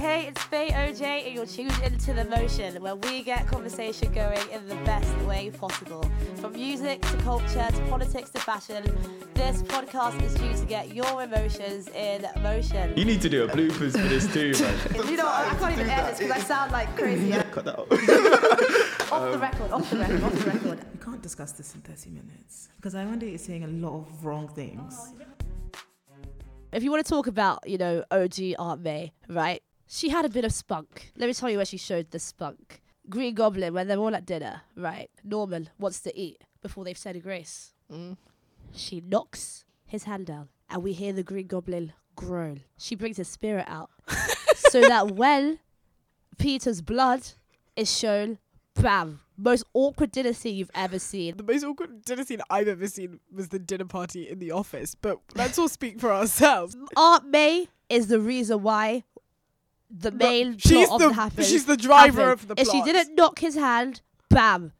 hey, it's Faye OJ, and you're tuned into The Motion, where we get conversation going in the best way possible. From music to culture to politics to fashion, this podcast is due to get your emotions in motion. You need to do a bloopers for this too, man. You know, I can't even edit this because I sound like crazy. Cut that out. Off the um, record, off the record, off the record. We can't discuss this in 30 minutes because I wonder you're saying a lot of wrong things. If you want to talk about, you know, OG Aunt May, right? She had a bit of spunk. Let me tell you where she showed the spunk. Green Goblin, when they're all at dinner, right? Norman wants to eat before they've said a grace. Mm. She knocks his hand down, and we hear the Green Goblin groan. She brings his spirit out, so that when Peter's blood is shown, bam, most awkward dinner scene you've ever seen. The most awkward dinner scene I've ever seen was the dinner party in the office, but let's all speak for ourselves. Aunt May is the reason why the main she's plot the- of the happens. she's the driver happened. of the If she didn't knock his hand, bam,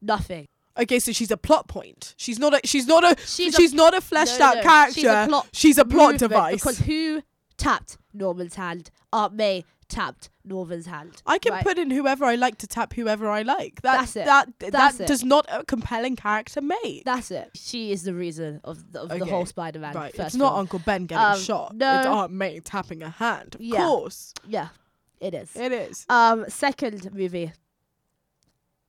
nothing. Okay, so she's a plot point. She's not a she's not a She's she's, a- not a fleshed No, out no, character. She's a plot, She's a plot device. Because who tapped Norman's hand? Aunt May tapped Norman's hand. I can right? put in whoever I like to tap whoever I like. That, That's it. That That's that it. does not a compelling character make. That's it. She is the reason of the, of the whole Spider-Man. right, it's not film. Uncle Ben getting Um, shot. no. It's Aunt May tapping a hand. Of Yeah. course, Yeah, it is. it is. Um, second movie.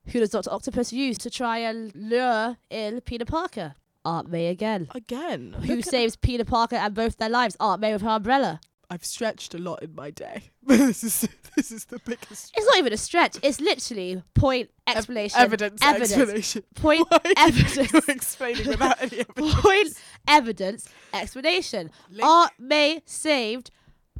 Who does Doctor Octopus use to try and lure in Peter Parker? Aunt May again. Again, Who saves Peter Parker and both their lives? Aunt May with her umbrella. I've stretched a lot in my day, this is this is the biggest It's not even a stretch. It's literally point explanation. evidence, evidence. explanation. Point Why evidence. explaining without any evidence. Point evidence explanation. Link. Aunt May saved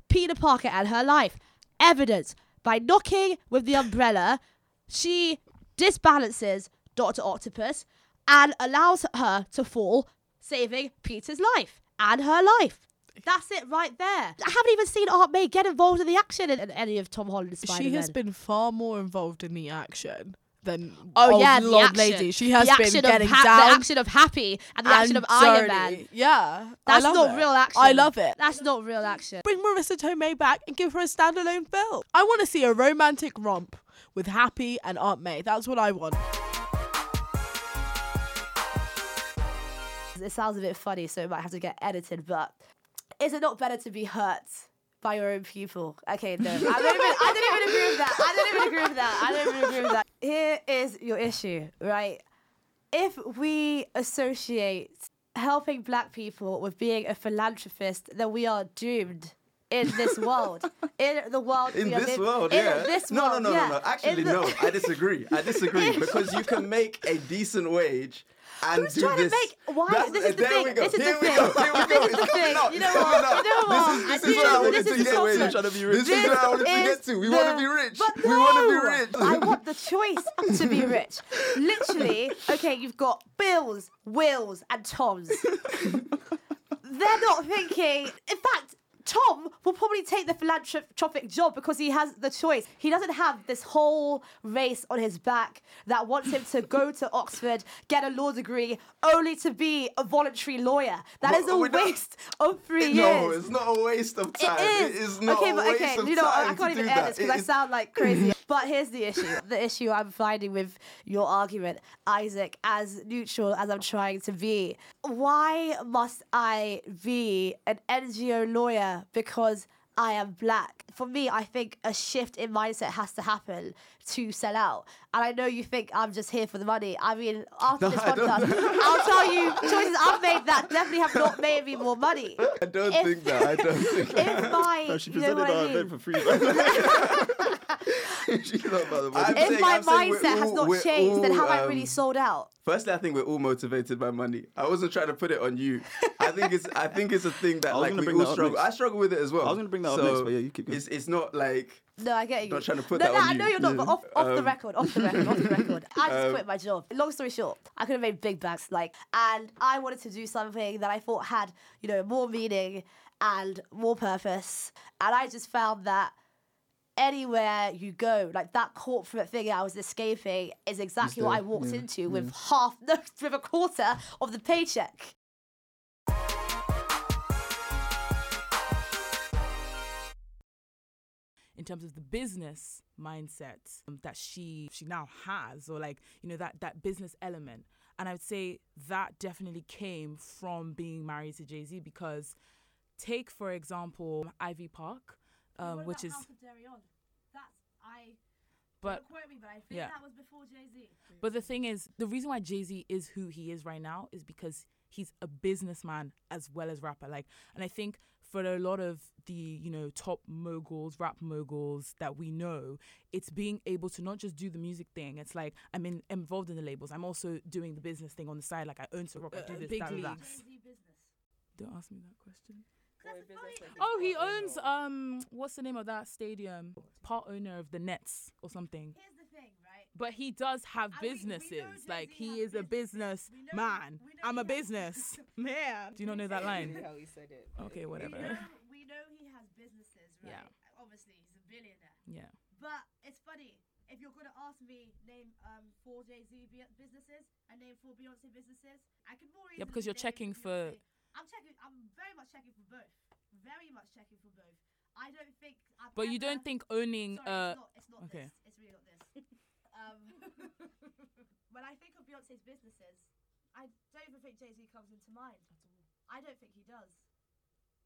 Peter Parker and her life. Evidence by knocking with the umbrella, she disbalances Doctor Octopus and allows her to fall, saving Peter's life and her life. That's it right there. I haven't even seen Aunt May get involved in the action in, in any of Tom Holland's Spider-Man. She has been far more involved in the action than Oh old yeah, the Lord action. Lady. She has the been action getting of ha- down. the action of Happy and the action of Iron dirty. Man. Yeah, I That's love not it. real action. I love it. That's not real action. Bring Marisa Tomei back and give her a standalone film. I want to see a romantic romp with Happy and Aunt May. That's what I want. It sounds a bit funny, so it might have to get edited. But is it not better to be hurt by your own people? Okay, no, I don't even. I don't even agree with that. I don't even agree with that. I don't even agree with that. Here is your issue, right? If we associate helping black people with being a philanthropist, then we are doomed. In this world, in the world, In this liv- world, in yeah. this no, world, no, no, yeah. no, no. Actually, the- no. I disagree. I disagree because you can make a decent wage and Who's do trying to make- why- That's- this is the thing, this is the thing, go. Here we this go. is the It's thing. You know what? You know what? This is, I this is do- where I this wanted to get. We're trying to be rich. This This is where I wanted to get to. We want to be rich. We want to be rich. I want the choice to be rich. Literally, okay, you've got Bills, Wills, and Toms. They're not thinking. In fact, Tom will probably take the philanthropic job because he has the choice. He doesn't have this whole race on his back that wants him to go to Oxford, get a law degree, only to be a voluntary lawyer. That But is a we're not- waste of three No, years. it's not a waste of time. It is. It is not okay, a but waste okay, of you know, I time can't to even that. this because I sound like crazy. but here's the issue. The issue I'm finding with your argument, Isaac, as neutral as I'm trying to be. Why must I be an NGO lawyer because I am black? For me, I think a shift in mindset has to happen to sell out. And I know you think I'm just here for the money. I mean, after No, this podcast, I'll tell you choices I've made that definitely have not made me more money. I don't if- think that. I don't think that. If my, No, she you know presented what I mean? event for free. man. She's not about the money. I'm if saying- my I'm saying we're mindset has not we're changed, then have all, I really um, sold out? Firstly, I think we're all motivated by money. I wasn't trying to put it on you. I think it's I think it's a thing that like we all struggle. next. I struggle with it as well. I was gonna bring that up next, but yeah, you keep going. It's it's not like No, I get you. Not trying to put no, that no, on I you. know you're not, but Yeah. off, off the Um, record, off the record, off the record. I just Um, quit my job. Long story short, I could have made big bags, like, and I wanted to do something that I thought had, you know, more meaning and more purpose. And I just found that anywhere you go, like that corporate thing I was escaping is exactly what I walked into with half, no, with a quarter of the paycheck. In terms of the business mindset um, that she she now has, or like you know that that business element. And I would say that definitely came from being married to Jay Z because take for example Ivy Park, um, which is That's I. but quote me, but I think yeah. that was before Jay Z. But the thing is, the reason why Jay Z is who he is right now is because he's a businessman as well as rapper. Like, and I think for a lot of the you know top moguls, rap moguls that we know, it's being able to not just do the music thing. It's like I'm in, involved in the labels. I'm also doing the business thing on the side. Like I own to rock. I do Uh, this. big that, and that. leagues. Jay Z business. Don't ask me that question. Oh, he owns um, what's the name of that stadium? Part owner of the Nets or something. Here's the thing, right? But he does have And we- we businesses. Jay-Z like he is a business businesses. We know- man. we know I'm a has- business man. Do you not know that line? how he said it. Okay, whatever. We know, we know he has businesses, right? Yeah. Obviously, he's a billionaire. Yeah. But it's funny. If you're gonna ask me name um four Jay Z businesses and name four Beyonce businesses, I can more. Yeah, because you're name checking for- I'm checking. I'm very much checking for both. Very much checking for both. I don't think. I've But you don't think owning Sorry, uh it's not. It's not okay. this. It's really not this. um, when I think of Beyonce's businesses, I don't even think Jay Z comes into mind at all. I don't think he does.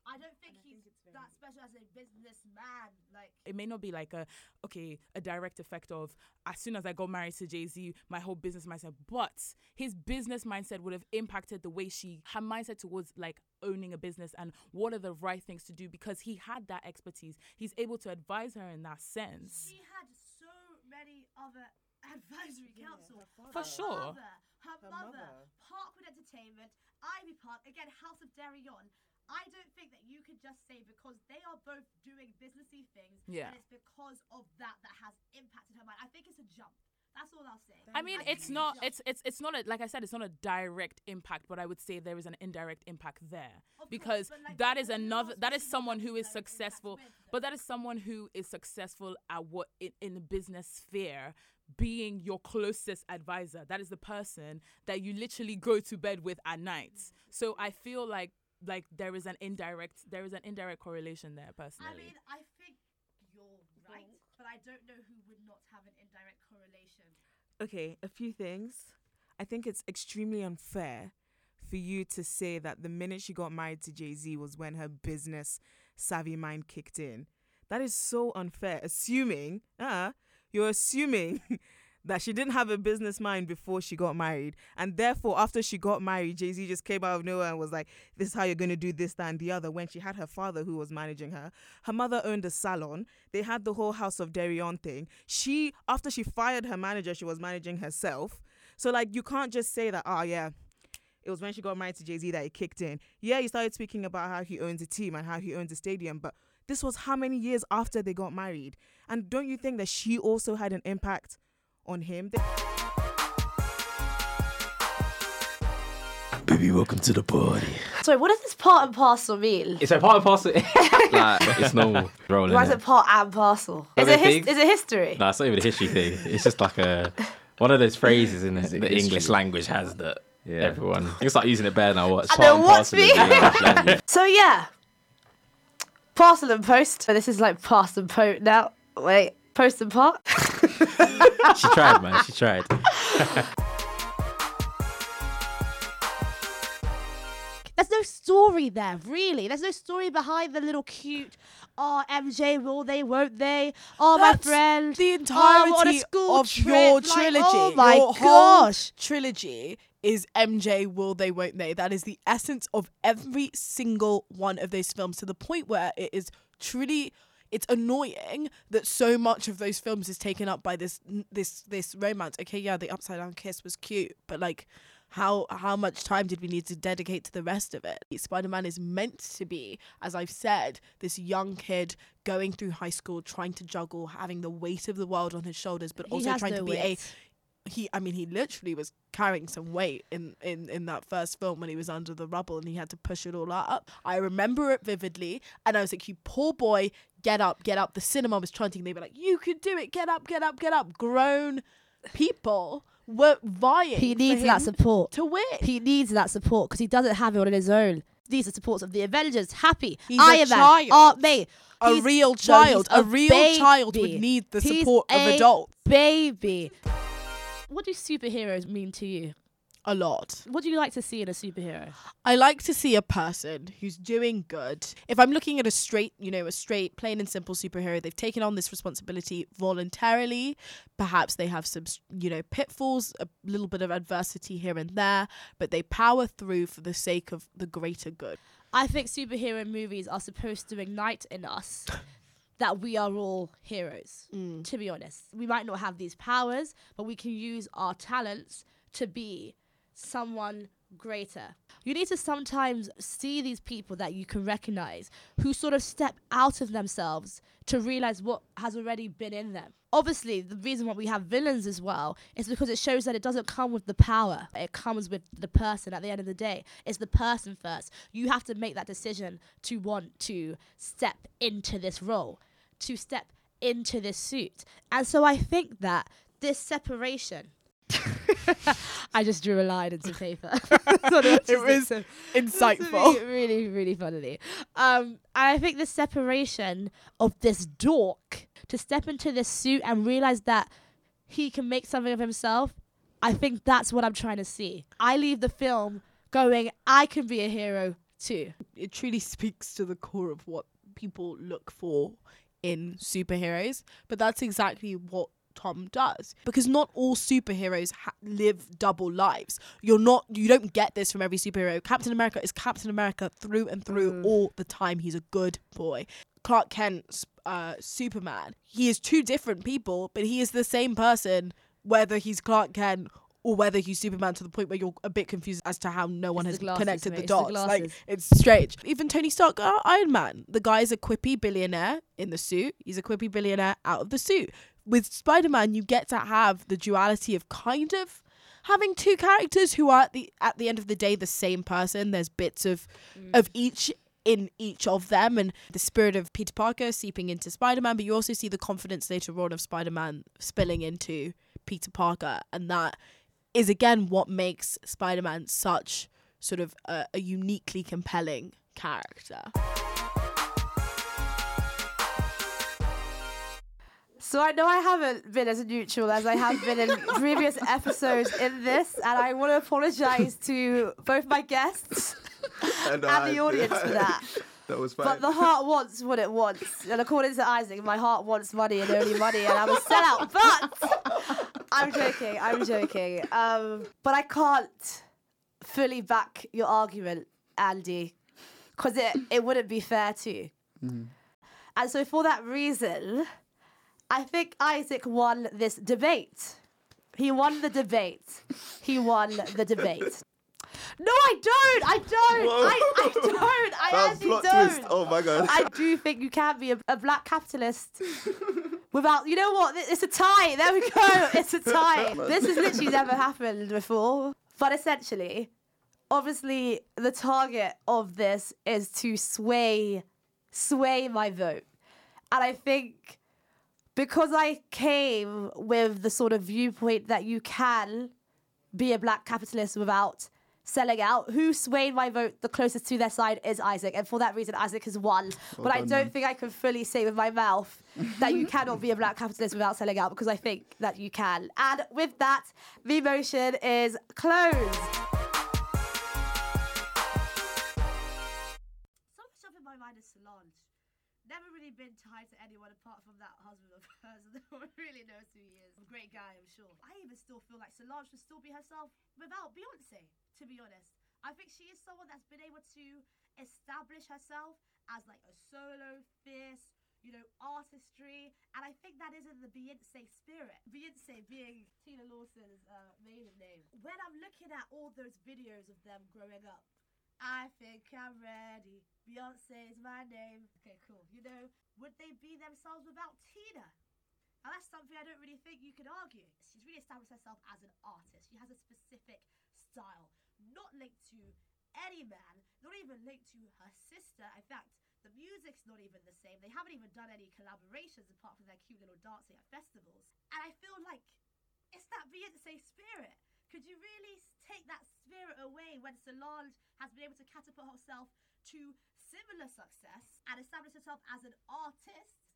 I don't think he's that special as a businessman. Like it may not be like a okay a direct effect of as soon as I got married to Jay Z, my whole business mindset. But his business mindset would have impacted the way she her mindset towards like owning a business and what are the right things to do because he had that expertise. He's able to advise her in that sense. she had other advisory council. For her sure. Mother, her, Her mother, mother. Parkwood Entertainment, Ivy Park, again House of Deréon. I don't think that you could just say because they are both doing businessy things. Yeah. And it's because of that that has impacted her mind. I think it's a jump. That's all I'll say. I mean, think it's not. It's it's it's not a like I said. It's not a direct impact, but I would say there is an indirect impact there Of because but, like, that what is you another. asked That me is what someone who is successful, but that is someone who is successful at what in, in the business sphere. Being your closest advisor, that is the person that you literally go to bed with at night. So I feel like like there is an indirect there is an indirect correlation there personally. I mean, I think you're right, but I don't know who would not have an indirect correlation. Okay, a few things. I think it's extremely unfair for you to say that the minute she got married to Jay Z was when her business savvy mind kicked in. That is so unfair. Assuming, uh, you're assuming that she didn't have a business mind before she got married. And therefore, after she got married, Jay Z just came out of nowhere and was like, This is how you're going to do this, that, and the other. When she had her father who was managing her, her mother owned a salon. They had the whole House of Deréon thing. She, after she fired her manager, she was managing herself. So, like, you can't just say that, oh, yeah. It was when she got married to Jay Z that it kicked in. Yeah, he started speaking about how he owns a team and how he owns a stadium, but this was how many years after they got married? And don't you think that she also had an impact on him? Baby, welcome to the party. Sorry, what does this part and parcel mean? It's a part and parcel. like it's normal rolling. Why is it part and parcel? Is What it, his- is it history? No, it's not even a history thing. It's just like a one of those phrases in the, it that history? English language has that Yeah. everyone. You can start using it better now. What? I Part know and what's parcel of me. the English language. So yeah, parcel and post. So this is like past and post now. Wait, post and part. She tried, man. She tried. There's no story there, really. There's no story behind the little cute. Oh, MJ, will they? Won't they? Oh, my friend. The oh, I'm on a entirety school of trip. your like, oh trilogy. oh my your whole gosh. trilogy is MJ Will They Won't They. That is the essence of every single one of those films to the point where it is truly it's annoying that so much of those films is taken up by this this this romance. Okay, yeah, the upside down kiss was cute, but like how how much time did we need to dedicate to the rest of it? Spider-Man is meant to be, as I've said, this young kid going through high school, trying to juggle, having the weight of the world on his shoulders, but He also trying no to be weight. a he I mean he literally was carrying some weight in, in in that first film when he was under the rubble and he had to push it all up. I remember it vividly and I was like, You poor boy, get up, get up. The cinema was chanting, they were like, You could do it, get up, get up, get up. Grown people were vying. He for needs that support. to win. He needs that support because he doesn't have it on his own. These are supports of the Avengers. Happy. He's a Iron Man. child. Aunt May. A He's- real no, he's child. a real child would need the He's support of adults. Baby. What do superheroes mean to you? A lot. What do you like to see in a superhero? I like to see a person who's doing good. If I'm looking at a straight, you know, a straight, plain and simple superhero, they've taken on this responsibility voluntarily. Perhaps they have some, you know, pitfalls, a little bit of adversity here and there, but they power through for the sake of the greater good. I think superhero movies are supposed to ignite in us that we are all heroes. Mm. To be honest, we might not have these powers, but we can use our talents to be someone greater. You need to sometimes see these people that you can recognize who sort of step out of themselves to realize what has already been in them. Obviously, the reason why we have villains as well is because it shows that it doesn't come with the power. It comes with the person at the end of the day. It's the person first. You have to make that decision to want to step into this role, to step into this suit. And so I think that this separation I just drew a line into paper. It was insightful. Really, really, really funny. Um, and I think the separation of this dork to step into this suit and realize that he can make something of himself, I think that's what I'm trying to see. I leave the film going, I can be a hero too. it truly speaks to the core of what people look for in superheroes. But that's exactly what Tom does because not all superheroes ha- live double lives. You're not, you don't get this from every superhero. Captain America is Captain America through and through all the time. He's a good boy. Clark Kent, uh, Superman, he is two different people, but he is the same person whether he's Clark Kent or whether he's Superman to the point where you're a bit confused as to how no one It's has glasses, connected mate, the it's the dots. like it's strange. Even Tony Stark, uh, Iron Man, the guy's a quippy billionaire in the suit. He's a quippy billionaire out of the suit. With Spider Man, you get to have the duality of kind of having two characters who are at the at the end of the day the same person. There's bits of mm. of each in each of them and the spirit of Peter Parker seeping into Spider-Man but you also see the confidence later on of Spider-Man spilling into Peter Parker and that is again what makes Spider-Man such sort of a, a uniquely compelling character. So I know I haven't been as neutral as I have been in previous episodes in this, and I want to apologise to both my guests And, and the audience for that. That was fine. But the heart wants what it wants. And according to Isaac, my heart wants money and only money, and I'm a sellout. But I'm joking. I'm joking. Um, but I can't fully back your argument, Andy, because it, it wouldn't be fair to. You. And so, for that reason, I think Isaac won this debate. He won the debate. He won the debate. No, I don't. I don't. I, I don't. I That actually don't. twist. Oh my god. I do think you can be a, a black capitalist without. You know what? It's a tie. There we go. It's a tie. this has literally never happened before. But essentially, obviously, the target of this is to sway, sway my vote, and I think because I came with the sort of viewpoint that you can be a black capitalist without selling out. Who swayed my vote the closest to their side is Isaac, and for that reason, Isaac has won. but I don't man. think I can fully say with my mouth that you cannot be a black capitalist without selling out because I think that you can. And with that, the motion is closed. Been tied to anyone apart from that husband of hers. No one really knows who he is. A great guy, I'm sure. I even still feel like Solange would still be herself without Beyonce, to be honest. I think she is someone that's been able to establish herself as like a solo, fierce, you know, artistry. And I think that is in the Beyonce spirit. Beyonce being Tina Lawson's uh, maiden name. When I'm looking at all those videos of them growing up, I think I'm ready. Beyonce is my name. Okay, cool. You know, would they be themselves without Tina? And that's something I don't really think you can argue. She's really established herself as an artist. She has a specific style, not linked to any man, not even linked to her sister. In fact, the music's not even the same. They haven't even done any collaborations apart from their cute little dancing at festivals. And I feel like it's that Beyonce spirit. Could you really take that spirit away when Solange has been able to catapult herself to similar success and establish herself as an artist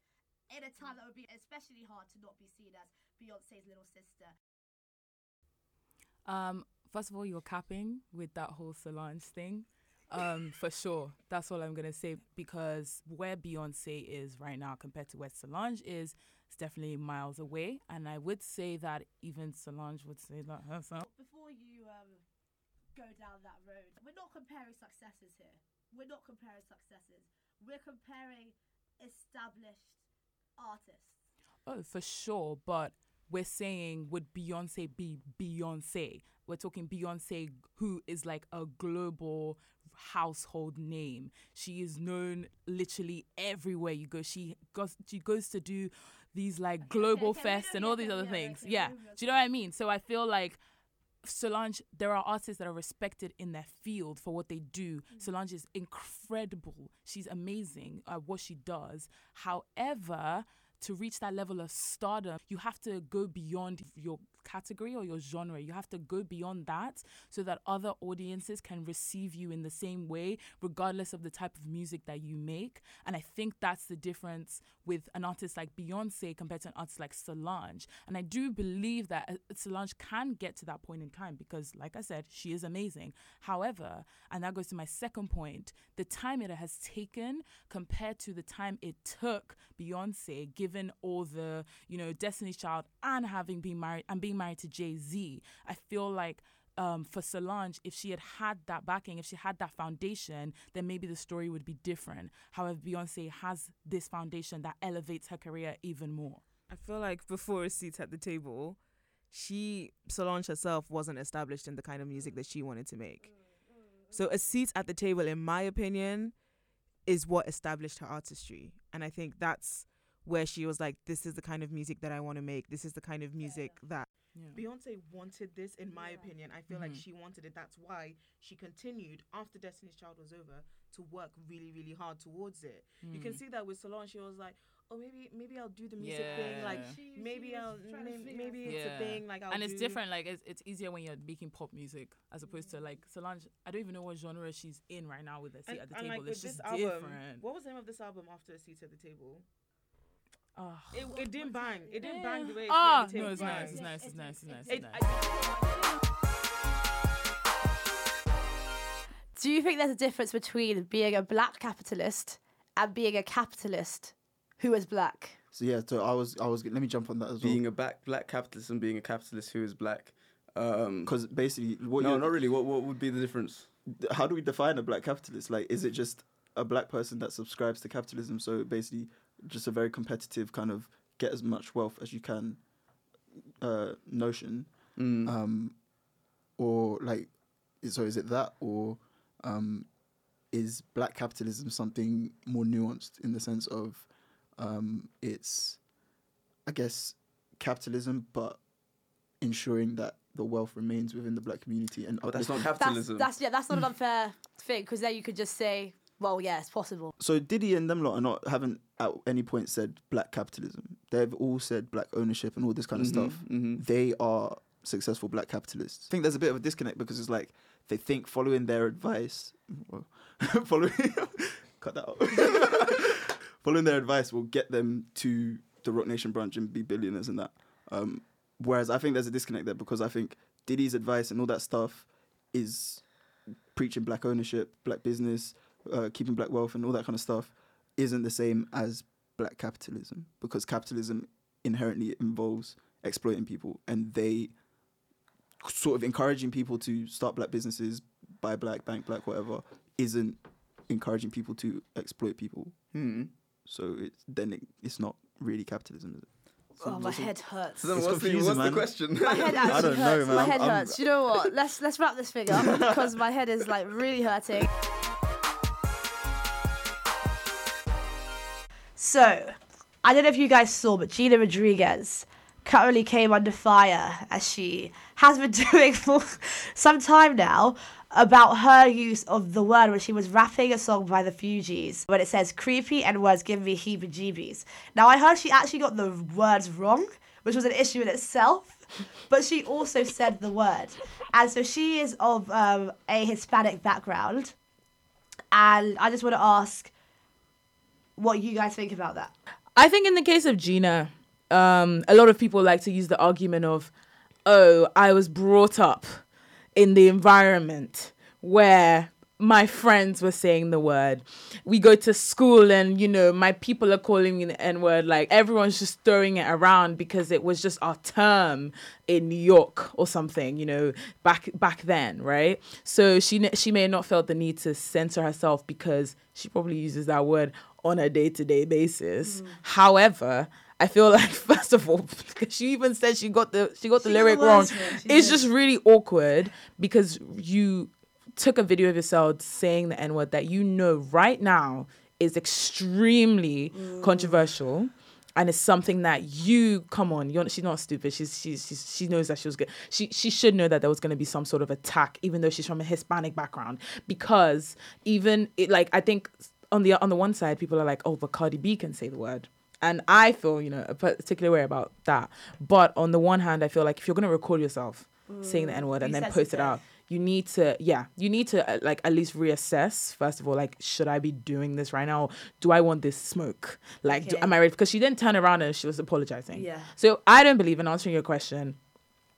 in a time that would be especially hard to not be seen as Beyonce's little sister? Um, first of all, you're capping with that whole Solange thing. Um, for sure. That's all I'm gonna say because where Beyonce is right now compared to where Solange is, it's definitely miles away. And I would say that even Solange would say that herself. Before you um, go down that road, we're not comparing successes here. We're not comparing successes. We're comparing established artists. Oh, for sure. But we're saying, would Beyonce be Beyonce? We're talking Beyonce, who is like a global household name. She is known literally everywhere you go. She goes, she goes to do these like global fests and all these other things. Yeah. Do you know what I mean? So I feel like Solange, there are artists that are respected in their field for what they do. Solange is incredible. She's amazing at what she does. However, to reach that level of stardom, you have to go beyond your category or your genre. You have to go beyond that so that other audiences can receive you in the same way, regardless of the type of music that you make. And I think that's the difference with an artist like Beyonce compared to an artist like Solange. And I do believe that uh, Solange can get to that point in time because, like I said, she is amazing. However, and that goes to my second point, the time it has taken compared to the time it took Beyonce, given all the, you know, Destiny's Child and having been married and being married to Jay Z, I feel like um, for Solange, if she had had that backing, if she had that foundation, then maybe the story would be different. However, Beyonce has this foundation that elevates her career even more. I feel like before a seat at the table, she Solange herself wasn't established in the kind of music that she wanted to make. So a seat at the table, in my opinion, is what established her artistry, and I think that's where she was like, "This is the kind of music that I want to make. This is the kind of music that." Yeah. Beyonce wanted this, in my opinion. I feel like Mhm. she wanted it. That's why she continued after Destiny's Child was over to work really, really hard towards it. You can Mm. see that with Solange. She was like, "Oh, maybe, maybe I'll do the music thing. Like, She- maybe she I'll, trying to may- figure maybe it's Yeah. a thing. Like, I'll and it's do- different. Like it's, it's easier when you're making pop music as opposed to like Solange. I don't even know what genre she's in right now with the seat And, at the and table. like with it's this just album, different. what was the name of this album after a seat at the table? Ah. It, it didn't bang. It didn't bang the way. A Seat Ah, at no, it's nice. It's nice. It's nice. It's nice. It- It's nice. Do you think there's a difference between being a black capitalist and being a capitalist who is black? So yeah, so I was I was let me jump on that as well Being a black black capitalist and being a capitalist who is black. Um, because basically what no, you not really. What what would be the difference? how do we define a black capitalist? Like, is it just a black person that subscribes to capitalism? So basically, just a very competitive kind of get as much wealth as you can uh, notion, Mm. um, or like, so is it that, or um, is black capitalism something more nuanced in the sense of um, it's, I guess, capitalism, but ensuring that the wealth remains within the black community and but that's not capitalism. that's yeah, that's not an unfair thing because then you could just say, well, yeah, it's possible. So Diddy and them lot are not haven't at any point said black capitalism. They've all said black ownership and all this kind of Mhm, stuff. mhm. They are successful black capitalists. I think there's a bit of a disconnect because it's like they think following their advice, well, following cut that out. following their advice will get them to the Roc Nation branch and be billionaires and that. Um, whereas I think there's a disconnect there because I think Diddy's advice and all that stuff is preaching black ownership, black business, uh, keeping black wealth, and all that kind of stuff isn't the same as black capitalism because capitalism inherently involves exploiting people and they sort of encouraging people to start black businesses, buy black, bank black, whatever, isn't encouraging people to exploit people. Hmm. So it's then it, it's not really capitalism, is it? Oh, my head hurts. So what's, the, what's the question? My head actually I don't know, hurts. man. My I'm- head I'm- hurts. You know what? Let's let's wrap this thing up because my head is like really hurting. So, I don't know if you guys saw, but Gina Rodriguez currently came under fire as she has been doing for some time now about her use of the word when she was rapping a song by the Fugees when it says creepy and words give me heebie-jeebies. Now I heard she actually got the words wrong which was an issue in itself. But she also said the word, and so she is of um, a Hispanic background, and I just want to ask what you guys think about that. I think in the case of Gina, um, a lot of people like to use the argument of, oh, I was brought up in the environment where my friends were saying the word. We go to school and, you know, my people are calling me the N word. Like everyone's just throwing it around because it was just our term in New York or something, you know, back back then, right? So she she may have not felt the need to censor herself because she probably uses that word on a day to day basis. Mm. However, I feel like first of all, because she even said she got the she got the She lyric wrong. she It's did. just really awkward because you took a video of yourself saying the N word that you know right now is extremely Mm. controversial. And it's something that you come on. You're, she's not stupid. She's, she's she's she knows that she was good. She she should know that there was going to be some sort of attack, even though she's from a Hispanic background. Because even it, like I think on the on the one side, people are like, oh, but Cardi B can say the word, and I feel you know a particular way about that. But on the one hand, I feel like if you're going to record yourself saying the N word and then post it out, you need to yeah you need to uh, like at least reassess first of all like should i be doing this right now do i want this smoke like do, am i ready because she didn't turn around and she was apologizing Yeah. so i don't believe in answering your question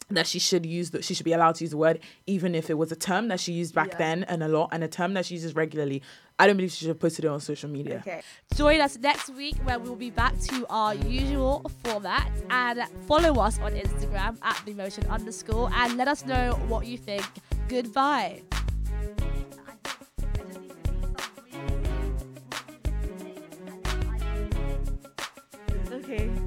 that she should use the she should be allowed to use the word even if it was a term that she used back Yeah. then and a lot and a term that she uses regularly i don't believe she should have posted it on social media Okay. Join us next week where we'll be back to our usual format and follow us on Instagram at the motion underscore and let us know what you think. Goodbye. Okay.